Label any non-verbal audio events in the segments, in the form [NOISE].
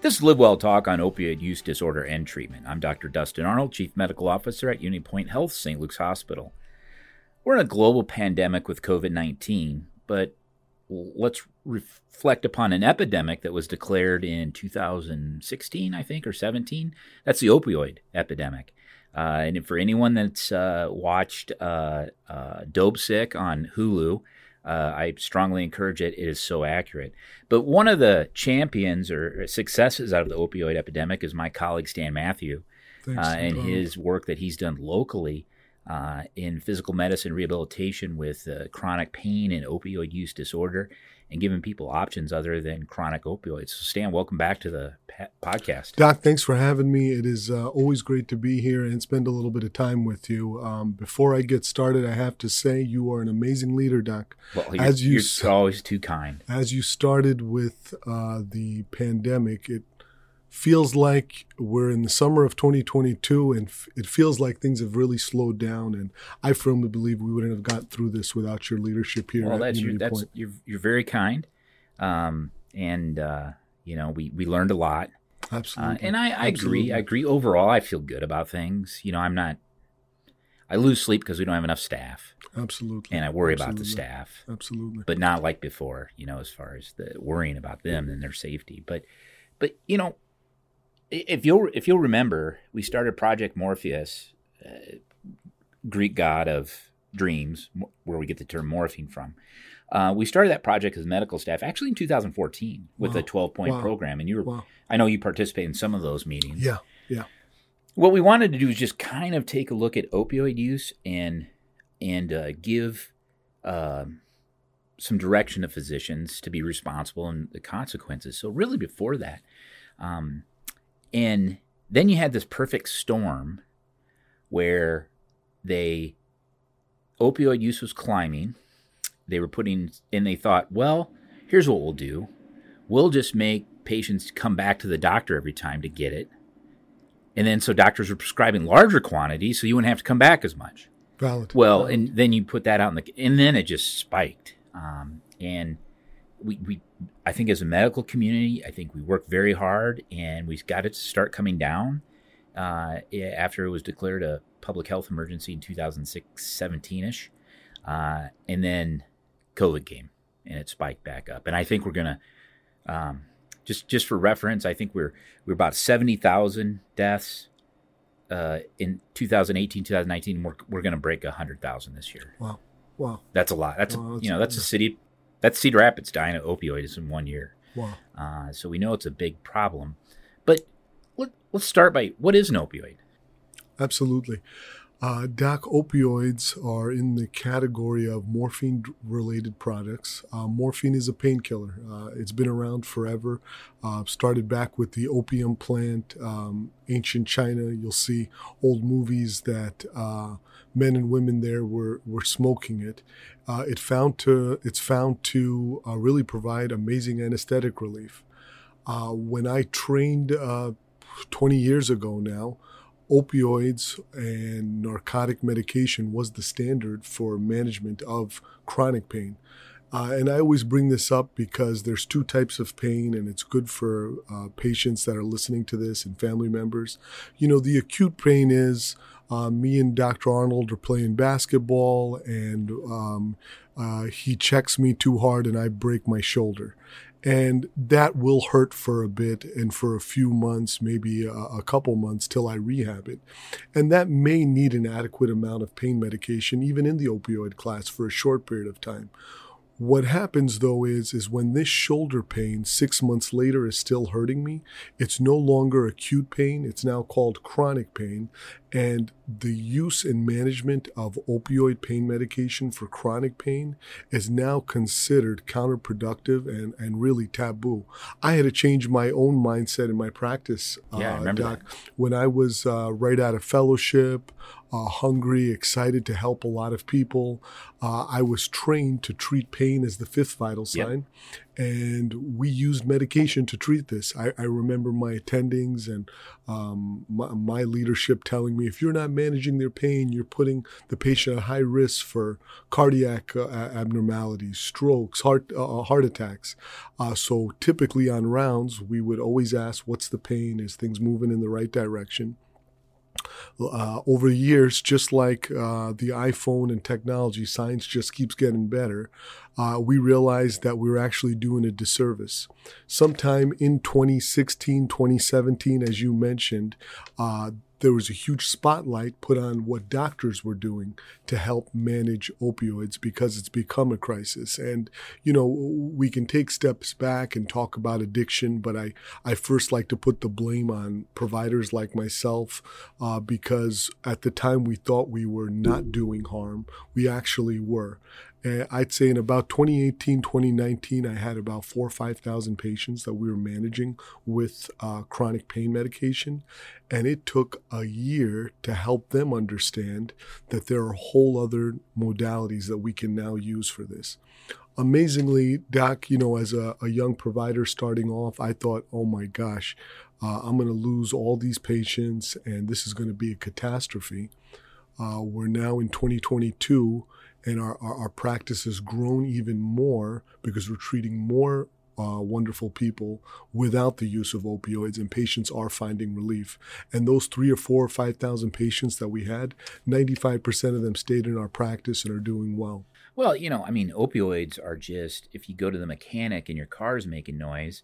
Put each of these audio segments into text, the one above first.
This is Live Well Talk on opioid use disorder and treatment. I'm Dr. Dustin Arnold, Chief Medical Officer at UnityPoint Health, St. Luke's Hospital. We're in a global pandemic with COVID 19, but let's reflect upon an epidemic that was declared in 2016, I think, or 17. That's the opioid epidemic. Uh, and for anyone that's uh, watched uh, uh Dopesick on Hulu, uh, I strongly encourage it. It is so accurate. But one of the champions or successes out of the opioid epidemic is my colleague Stan Matthew uh, and his work that he's done locally uh, in physical medicine rehabilitation with uh, chronic pain and opioid use disorder and giving people options other than chronic opioids. So, Stan, welcome back to the podcast. Doc, thanks for having me. It is uh, always great to be here and spend a little bit of time with you. Um, before I get started, I have to say you are an amazing leader, Doc. Well, you're, as you you're always too kind. As you started with uh, the pandemic, it feels like we're in the summer of 2022 and f- it feels like things have really slowed down and i firmly believe we wouldn't have got through this without your leadership here well that's, your, that's you're, you're very kind um, and uh, you know we, we learned a lot. Absolutely. Uh, and I, I agree. I agree. Overall i feel good about things. You know i'm not i lose sleep because we don't have enough staff. Absolutely. And i worry absolutely. about the staff. Absolutely. But not like before you know as far as the worrying about them and their safety. But but you know if you'll if you'll remember, we started Project Morpheus, uh, Greek god of dreams, where we get the term morphine from. Uh, we started that project as medical staff actually in 2014 with wow. a 12 point wow. program, and you were wow. I know you participated in some of those meetings. Yeah, yeah. What we wanted to do is just kind of take a look at opioid use and and uh, give uh, some direction to physicians to be responsible and the consequences. So really, before that. Um, and then you had this perfect storm where they opioid use was climbing. They were putting and they thought, well, here's what we'll do. We'll just make patients come back to the doctor every time to get it. And then so doctors were prescribing larger quantities so you wouldn't have to come back as much. Valid. Well, Valid. and then you put that out in the and then it just spiked. Um, and we, we I think as a medical community, I think we worked very hard and we got it to start coming down uh, after it was declared a public health emergency in 2006, 17 ish. Uh, and then COVID came and it spiked back up. And I think we're going to, um, just, just for reference, I think we're, we're about 70,000 deaths uh, in 2018, 2019. We're, we're going to break 100,000 this year. Wow. Wow. That's a lot. That's, wow, that's you know, that's a city that's Cedar Rapids dying of opioids in one year. Wow. Uh, so we know it's a big problem. But let, let's start by what is an opioid? Absolutely. Uh, Doc, opioids are in the category of morphine related products. Uh, morphine is a painkiller. Uh, it's been around forever. Uh, started back with the opium plant, um, ancient China. You'll see old movies that uh, men and women there were, were smoking it. Uh, it found to, it's found to really provide amazing anesthetic relief. when I trained 20 years ago now, opioids and narcotic medication was the standard for management of chronic pain. Uh, and I always bring this up because there's two types of pain, and it's good for uh, patients that are listening to this and family members. You know, the acute pain is uh, me and Dr. Arnold are playing basketball, and um, uh, he checks me too hard, and I break my shoulder and that will hurt for a bit and for a few months, maybe a, a, couple months till I rehab it. And that may need an adequate amount of pain medication, even in the opioid class, for a short period of time. What happens though is is when this shoulder pain 6 months later is still hurting me, it's no longer acute pain, it's now called chronic pain, and the use and management of opioid pain medication for chronic pain is now considered counterproductive and, and really taboo. I had to change my own mindset in my practice, yeah, uh, I remember doc. That. When I was uh, right out of fellowship, uh, hungry, excited to help a lot of people, uh, I was trained to treat pain as the fifth vital sign. Yep and we used medication to treat this. I, I remember my attendings and um, my, my, leadership telling me if you're not managing their pain, you're putting the patient at high risk for cardiac uh, abnormalities, strokes, heart uh, heart attacks. Uh, so typically on rounds, we would always ask, "What's the pain? Is things moving in the right direction?" Uh, over the years, just like uh, the iPhone and technology, science just keeps getting better. Uh, we realized that we were actually doing a disservice. Sometime in 2016, 2017, as you mentioned, uh, there was a huge spotlight put on what doctors were doing to help manage opioids because it's become a crisis. And, you know, we can take steps back and talk about addiction, but I, I first like to put the blame on providers like myself uh, because at the time we thought we were not doing harm, we actually were. I'd say in about 2018, 2019, I had about four or 5,000 patients that we were managing with uh, chronic pain medication. And it took a year to help them understand that there are whole other modalities that we can now use for this. Amazingly, Doc, you know, as a, a young provider starting off, I thought, oh my gosh, uh, I'm going to lose all these patients and this is going to be a catastrophe. Uh, we're now in 2022 and our, our, our, practice has grown even more because we're treating more uh, wonderful people without the use of opioids, and patients are finding relief. And those three or four or five thousand patients that we had, 95% of them stayed in our practice and are doing well. Well, you know, I mean, opioids are just if you go to the mechanic and your car's making noise,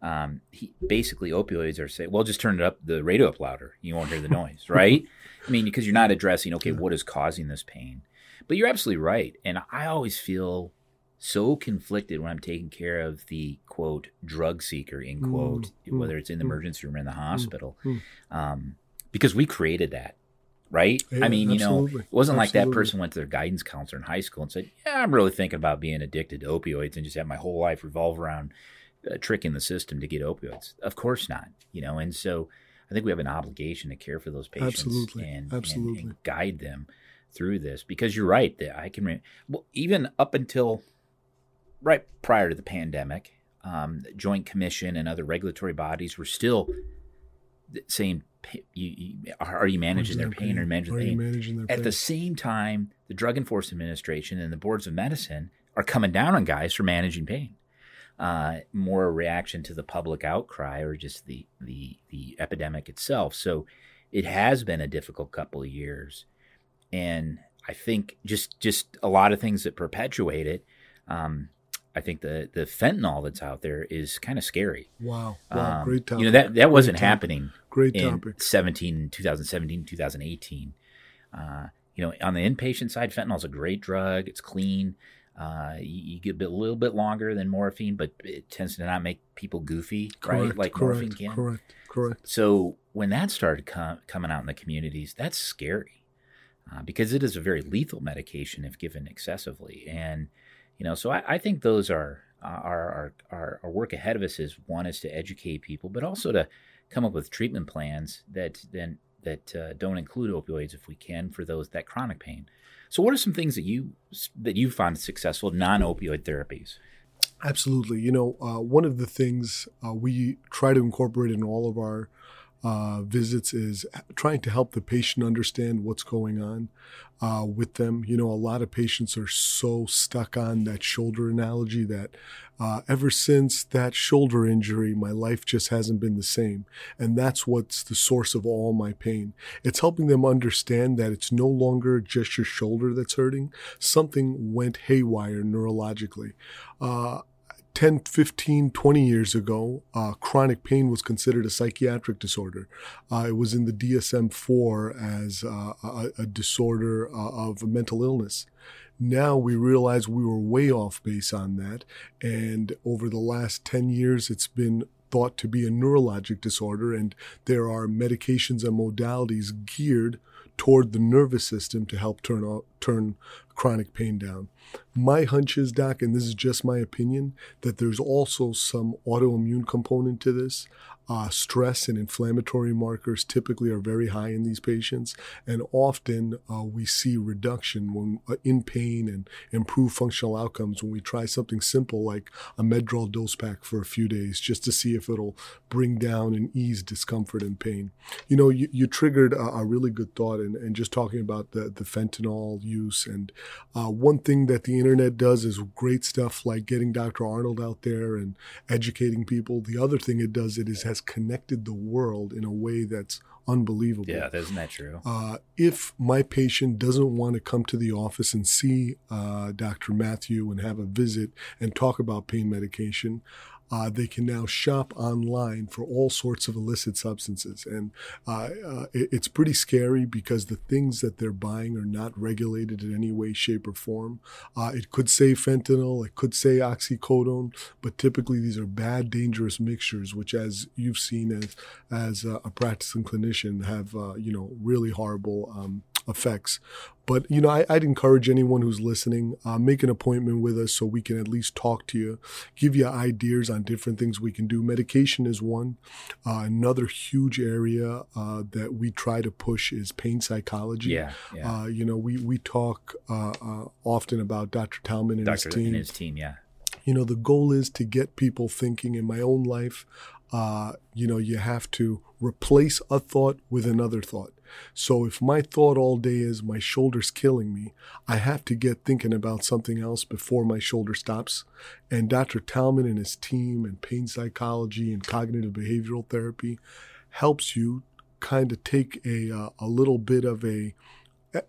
um, he, basically opioids are saying, well, just turn it up, the radio up louder. You won't hear the noise, [LAUGHS] right? I mean, because you're not addressing, okay, what is causing this pain? But you're absolutely right. And I always feel so conflicted when I'm taking care of the quote drug seeker in mm, quote, mm, whether it's in the mm, emergency room or in the mm, hospital, mm, um, because we created that, right? Yeah, I mean, you know, it wasn't absolutely. like that person went to their guidance counselor in high school and said, "Yeah, I'm really thinking about being addicted to opioids and just have my whole life revolve around uh, tricking the system to get opioids." Of course not, you know. And so, I think we have an obligation to care for those patients absolutely. And, absolutely. and, and guide them through this because you're right that I can well, even up until right prior to the pandemic, um, the Joint Commission and other regulatory bodies were still saying, you, you, "Are you managing their pain, pain, or managing, are pain? managing their At pain? the same time, the Drug Enforcement Administration and the boards of medicine are coming down on guys for managing pain. Uh, more a reaction to the public outcry or just the the the epidemic itself. So it has been a difficult couple of years and I think just just a lot of things that perpetuate it. Um, I think the the fentanyl that's out there is kind of scary. Wow, wow, um, great topic. You know that that wasn't happening. Great topic. In 17, 2017, 2018. Uh, you know, on the inpatient side, fentanyl is a great drug. It's clean. Uh, you, you, get a little bit longer than morphine, but it tends to not make people goofy, correct, right? Like correct, morphine can. Correct. Correct. So when that started com- coming out in the communities, that's scary uh, because it is a very lethal medication if given excessively. And you know, so I, I think those are, our, our our work ahead of us is one is to educate people, but also to come up with treatment plans that then that uh, don't include opioids if we can for those that chronic pain. So, what are some things that you that you find successful non-opioid therapies? Absolutely. You know, uh, one of the things uh, we try to incorporate in all of our uh, visits is trying to help the patient understand what's going on uh, with them. You know, a lot of patients are so stuck on that shoulder analogy that uh, ever since that shoulder injury, my life just hasn't been the same. And that's what's the source of all my pain. It's helping them understand that it's no longer just your shoulder that's hurting. Something went haywire neurologically. Uh, 10, 15, 20 years ago, uh, chronic pain was considered a psychiatric disorder. Uh, it was in the DSM 4 as uh, a, a, disorder uh, of mental illness. Now we realize we were way off base on that. And over the last 10 years, it's been thought to be a neurologic disorder. And there are medications and modalities geared toward the nervous system to help turn off, turn chronic pain down. My hunch is, Doc, and this is just my opinion, that there's also some autoimmune component to this. Uh, stress and inflammatory markers typically are very high in these patients, and often uh, we see reduction when uh, in pain and improve functional outcomes when we try something simple like a Medrol dose pack for a few days just to see if it'll bring down and ease discomfort and pain. You know, you, you triggered a, a, really good thought, and, and just talking about the, the fentanyl use. And uh, one thing that the internet does is great stuff like getting Dr. Arnold out there and educating people. The other thing it does it is has connected the world in a way that's unbelievable. Yeah, isn't that true? Uh, if my patient doesn't want to come to the office and see uh, Dr. Matthew and have a visit and talk about pain medication, uh, they can now shop online for all sorts of illicit substances. And uh, uh, it, it's pretty scary because the things that they're buying are not regulated in any way, shape, or form. Uh, it could say fentanyl, it could say oxycodone, but typically these are bad, dangerous mixtures, which, as you've seen as, as a practicing clinician, have, uh, you know, really horrible um, effects. But you know, I, would encourage anyone who's listening, uh, make an appointment with us so we can at least talk to you, give you ideas on different things we can do. Medication is one. Uh, another huge area uh, that we try to push is pain psychology. Yeah, yeah. Uh, you know, we we talk uh, uh, often about Dr. Talman and Dr. his team. And his team, yeah. You know, the goal is to get people thinking. In my own life, you know, you have to replace a thought with another thought. So if my thought all day is my shoulder's killing me, I have to get thinking about something else before my shoulder stops. And Dr. Talman and his team and pain psychology and cognitive behavioral therapy helps you kind of take a, uh, a little bit of a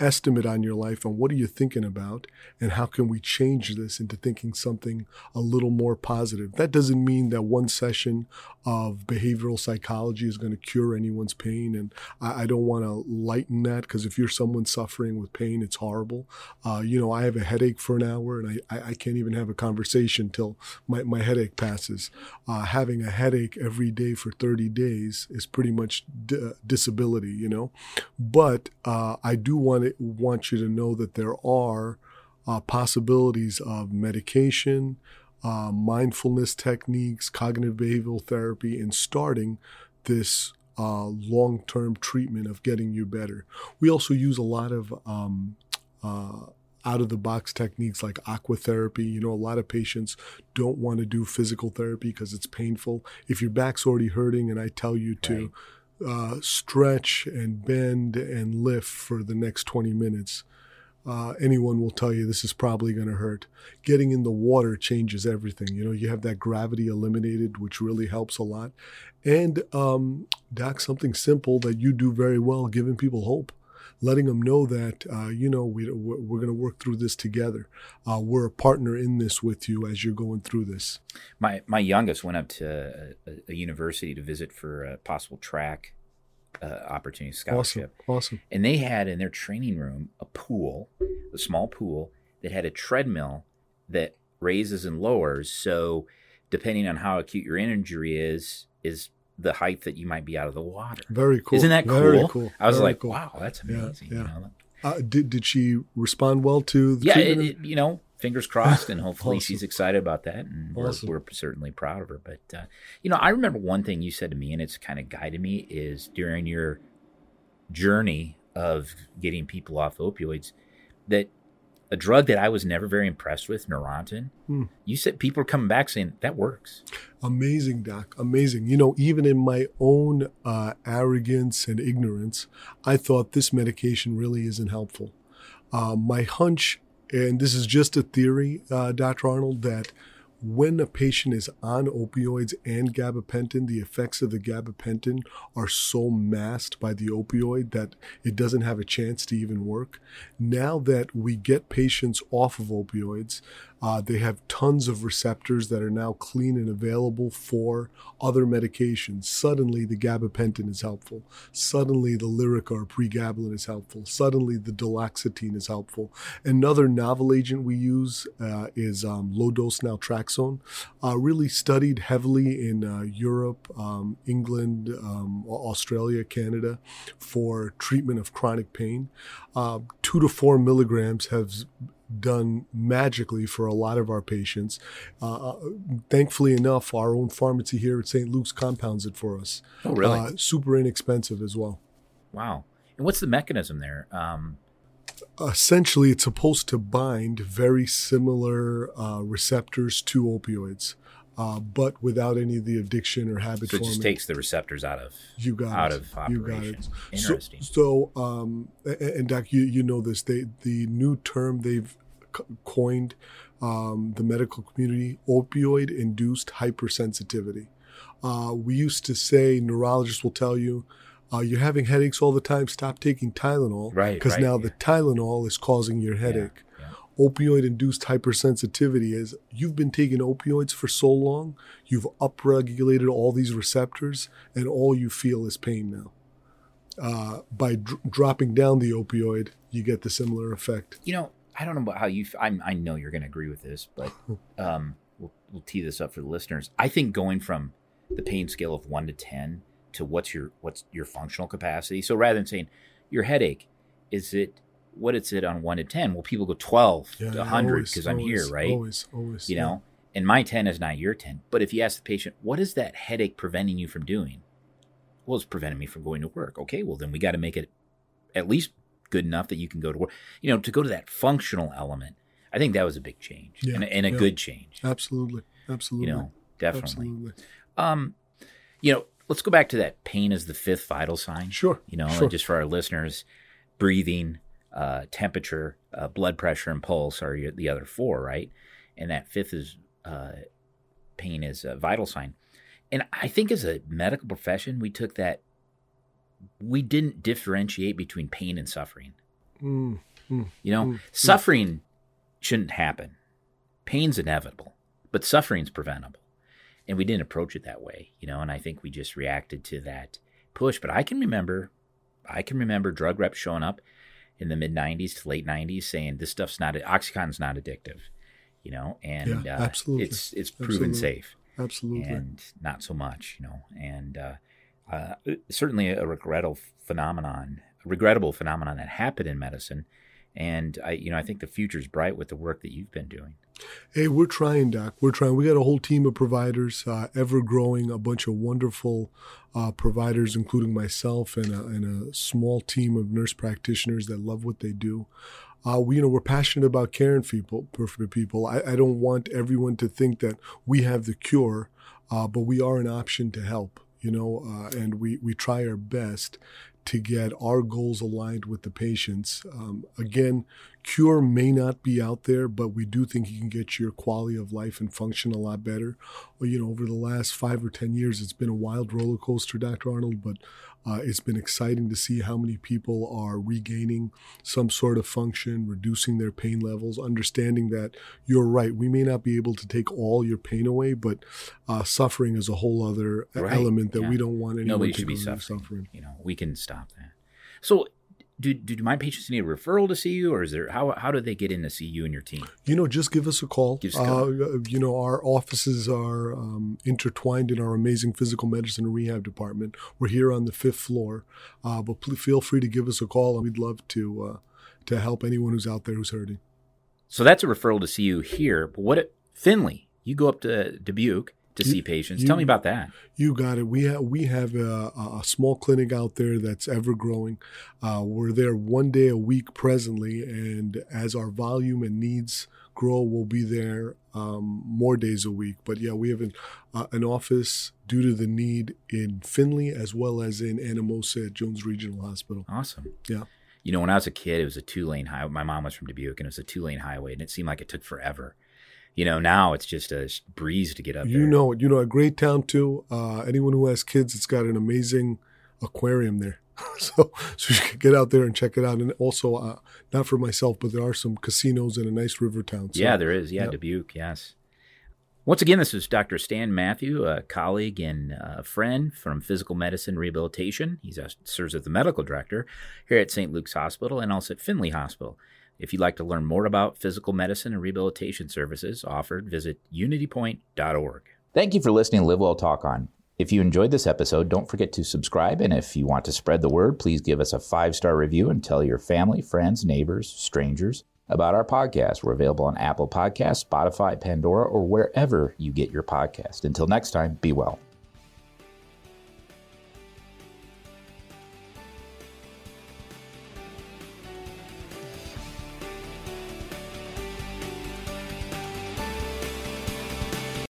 estimate on your life on what are you thinking about and how can we change this into thinking something a little more positive? That doesn't mean that one session of behavioral psychology is going to cure anyone's pain and i, I don't want to lighten that because if you're someone suffering with pain it's horrible. Uh, you know i have a headache for an hour and i, I can't even have a conversation till my, my headache passes. Uh, having a headache every day for 30 days is pretty much d- disability you know? But uh, i do want to, want you to know that there are uh, possibilities of medication, uh, mindfulness techniques, cognitive behavioral therapy, and starting this uh, long term treatment of getting you better. We also use a lot of um, uh, out of the box techniques like aquatherapy. You know, a lot of patients don't want to do physical therapy because it's painful. If your back's already hurting and I tell you to, right uh, stretch and bend and lift for the next 20 minutes, uh, anyone will tell you this is probably going to hurt. Getting in the water changes everything. You know, you have that gravity eliminated, which really helps a lot. And, um, Doc, something simple that you do very well, giving people hope letting them know that uh, you know we, we're going to work through this together. Uh, we're a partner in this with you as you're going through this. My my youngest went up to a, a university to visit for a possible track uh, opportunity scholarship. Awesome. awesome. And they had in their training room a pool, a small pool that had a treadmill that raises and lowers. So depending on how acute your injury is, is the height that you might be out of the water. Very cool. Isn't that cool? Very cool. I was Very like, cool. wow, that's amazing. Yeah, yeah. You know? uh, did did she respond well to the yeah? It, it, you know, fingers crossed, and hopefully Awesome. she's excited about that, and Awesome. we're, we're certainly proud of her. But uh, you know, I remember one thing you said to me, and it's kind of guided me is during your journey of getting people off opioids that a drug that I was never very impressed with, Neurontin. Hmm. You said people are coming back saying that works. Amazing, Doc. Amazing. You know, even in my own uh, arrogance and ignorance, I thought this medication really isn't helpful. Uh, my hunch, and this is just a theory, uh, Dr. Arnold, that when a patient is on opioids and gabapentin, the effects of the gabapentin are so masked by the opioid that it doesn't have a chance to even work. Now that we get patients off of opioids, Uh, they have tons of receptors that are now clean and available for other medications. Suddenly, the gabapentin is helpful. Suddenly, the Lyrica or pregabalin is helpful. Suddenly, the duloxetine is helpful. Another novel agent we use uh, is um, low dose naltrexone, uh, really studied heavily in uh, Europe, um, England, um, Australia, Canada for treatment of chronic pain. Uh, two to four milligrams has done magically for a lot of our patients. Uh, uh, thankfully enough, our own pharmacy here at St. Luke's compounds it for us. Oh, really? Uh, super inexpensive as well. Wow. And what's the mechanism there? Um, Essentially, it's supposed to bind very similar uh, receptors to opioids. Uh, but without any of the addiction or habit so it forming. just takes the receptors out of You got out it. of You operation. got it. Interesting. So, so um, and Doc, you you know this. They the new term they've coined um, the medical community: opioid-induced hypersensitivity. Uh, we used to say neurologists will tell you. Uh, you're having headaches all the time. Stop taking Tylenol, Right, Because right, now yeah. the Tylenol is causing your headache. yeah. Opioid-induced hypersensitivity is you've been taking opioids for so long, you've upregulated all these receptors, and all you feel is pain now uh, by dr- dropping down the opioid, you get the similar effect. You know, I don't know about how you. f- I'm, I know you're going to agree with this, but [LAUGHS] um, we'll, we'll tee this up for the listeners. I think going from the pain scale of one to ten to what's your what's your functional capacity. So rather than saying your headache, is it what is it on one to ten? Well, people go twelve to hundred because I'm here, right? Always, always. you yeah. know and my 10 is not your 10 but if you ask the patient what is that headache preventing you from doing well it's preventing me from going to work okay well then we got to make it at least good enough that you can go to work you know to go to that functional element i think that was a big change Yeah, and, a- and a yeah. good change Absolutely, absolutely. you know definitely absolutely. um you know let's go back to that pain as the fifth vital sign Sure, you know, sure. just for our listeners, breathing, uh, temperature, uh, blood pressure, and pulse are your, the other four, right? And that fifth is uh, pain is a vital sign. And I think as a medical profession, we took that, we didn't differentiate between pain and suffering. Mm, mm, You know, Mm, mm. suffering shouldn't happen. Pain's inevitable, but suffering's preventable. And we didn't approach it that way, you know, and I think we just reacted to that push. But I can remember I can remember drug reps showing up in the mid nineties to late nineties saying this stuff's not Oxycontin's not addictive. You know, and Yeah, uh, absolutely. it's it's proven Absolutely. safe absolutely. and not so much, you know. And uh, uh, certainly a regrettable phenomenon, a regrettable phenomenon that happened in medicine. And I, you know, I think the future's bright with the work that you've been doing. Hey, we're trying, Doc. We're trying. We got a whole team of providers, uh, ever growing, a bunch of wonderful uh, providers, including myself and a, and a small team of nurse practitioners that love what they do. Uh, we, you know, we're passionate about caring for people. For people, I, I don't want everyone to think that we have the cure, uh, but we are an option to help. You know, uh, and we we try our best to get our goals aligned with the patients. Um, again, cure may not be out there, but we do think you can get your quality of life and function a lot better. Well, you know, over the last five or 10 years, it's been a wild roller coaster, Dr. Arnold, but uh, it's been exciting to see how many people are regaining some sort of function, reducing their pain levels, understanding that you're right. We may not be able to take all your pain away, but uh, suffering is a whole other Right, element that yeah. we don't want anyone Nobody to should be suffering. suffering. You know, we can stop that. So, do, do my patients need a referral to see you, or is there how how do they get in to see you and your team? You know, just give us a call. Give us a call. Uh, you know, our offices are um, intertwined in our amazing physical medicine and rehab department. We're here on the fifth floor, uh, but pl- feel free to give us a call, and we'd love to uh, to help anyone who's out there who's hurting. So that's a referral to see you here. But what at Finley? You go up to Dubuque to You- see patients. you- Tell me about that. You got it. We have we have a, a small clinic out there that's ever growing. Uh, we're there one day a week presently, and as our volume and needs grow, we'll be there um, more days a week. But yeah, we have an, uh, an office due to the need in Finley as well as in Anamosa at Jones Regional Hospital. Awesome. Yeah. You know, when I was a kid, it was a two lane highway. My mom was from Dubuque, and it was a two lane highway, and it seemed like it took forever. You know, now it's just a breeze to get up You there. know it. You know a great town too. Uh, anyone who has kids, it's got an amazing aquarium there. [LAUGHS] so, so you can get out there and check it out. And also, uh, not for myself, but there are some casinos in a nice river town. So, yeah, there is. Yeah, Dubuque. Yes. Once again, this is Dr. Stan Matthew, a colleague and a friend from Physical Medicine Rehabilitation. He serves as the medical director here at St. Luke's Hospital and also at Finley Hospital. If you'd like to learn more about physical medicine and rehabilitation services offered, visit unitypoint.org. Thank you for listening to Live Well Talk On. If you enjoyed this episode, don't forget to subscribe. And if you want to spread the word, please give us a five star review and tell your family, friends, neighbors, strangers about our podcast. We're available on Apple Podcasts, Spotify, Pandora, or wherever you get your podcast. Until next time, be well.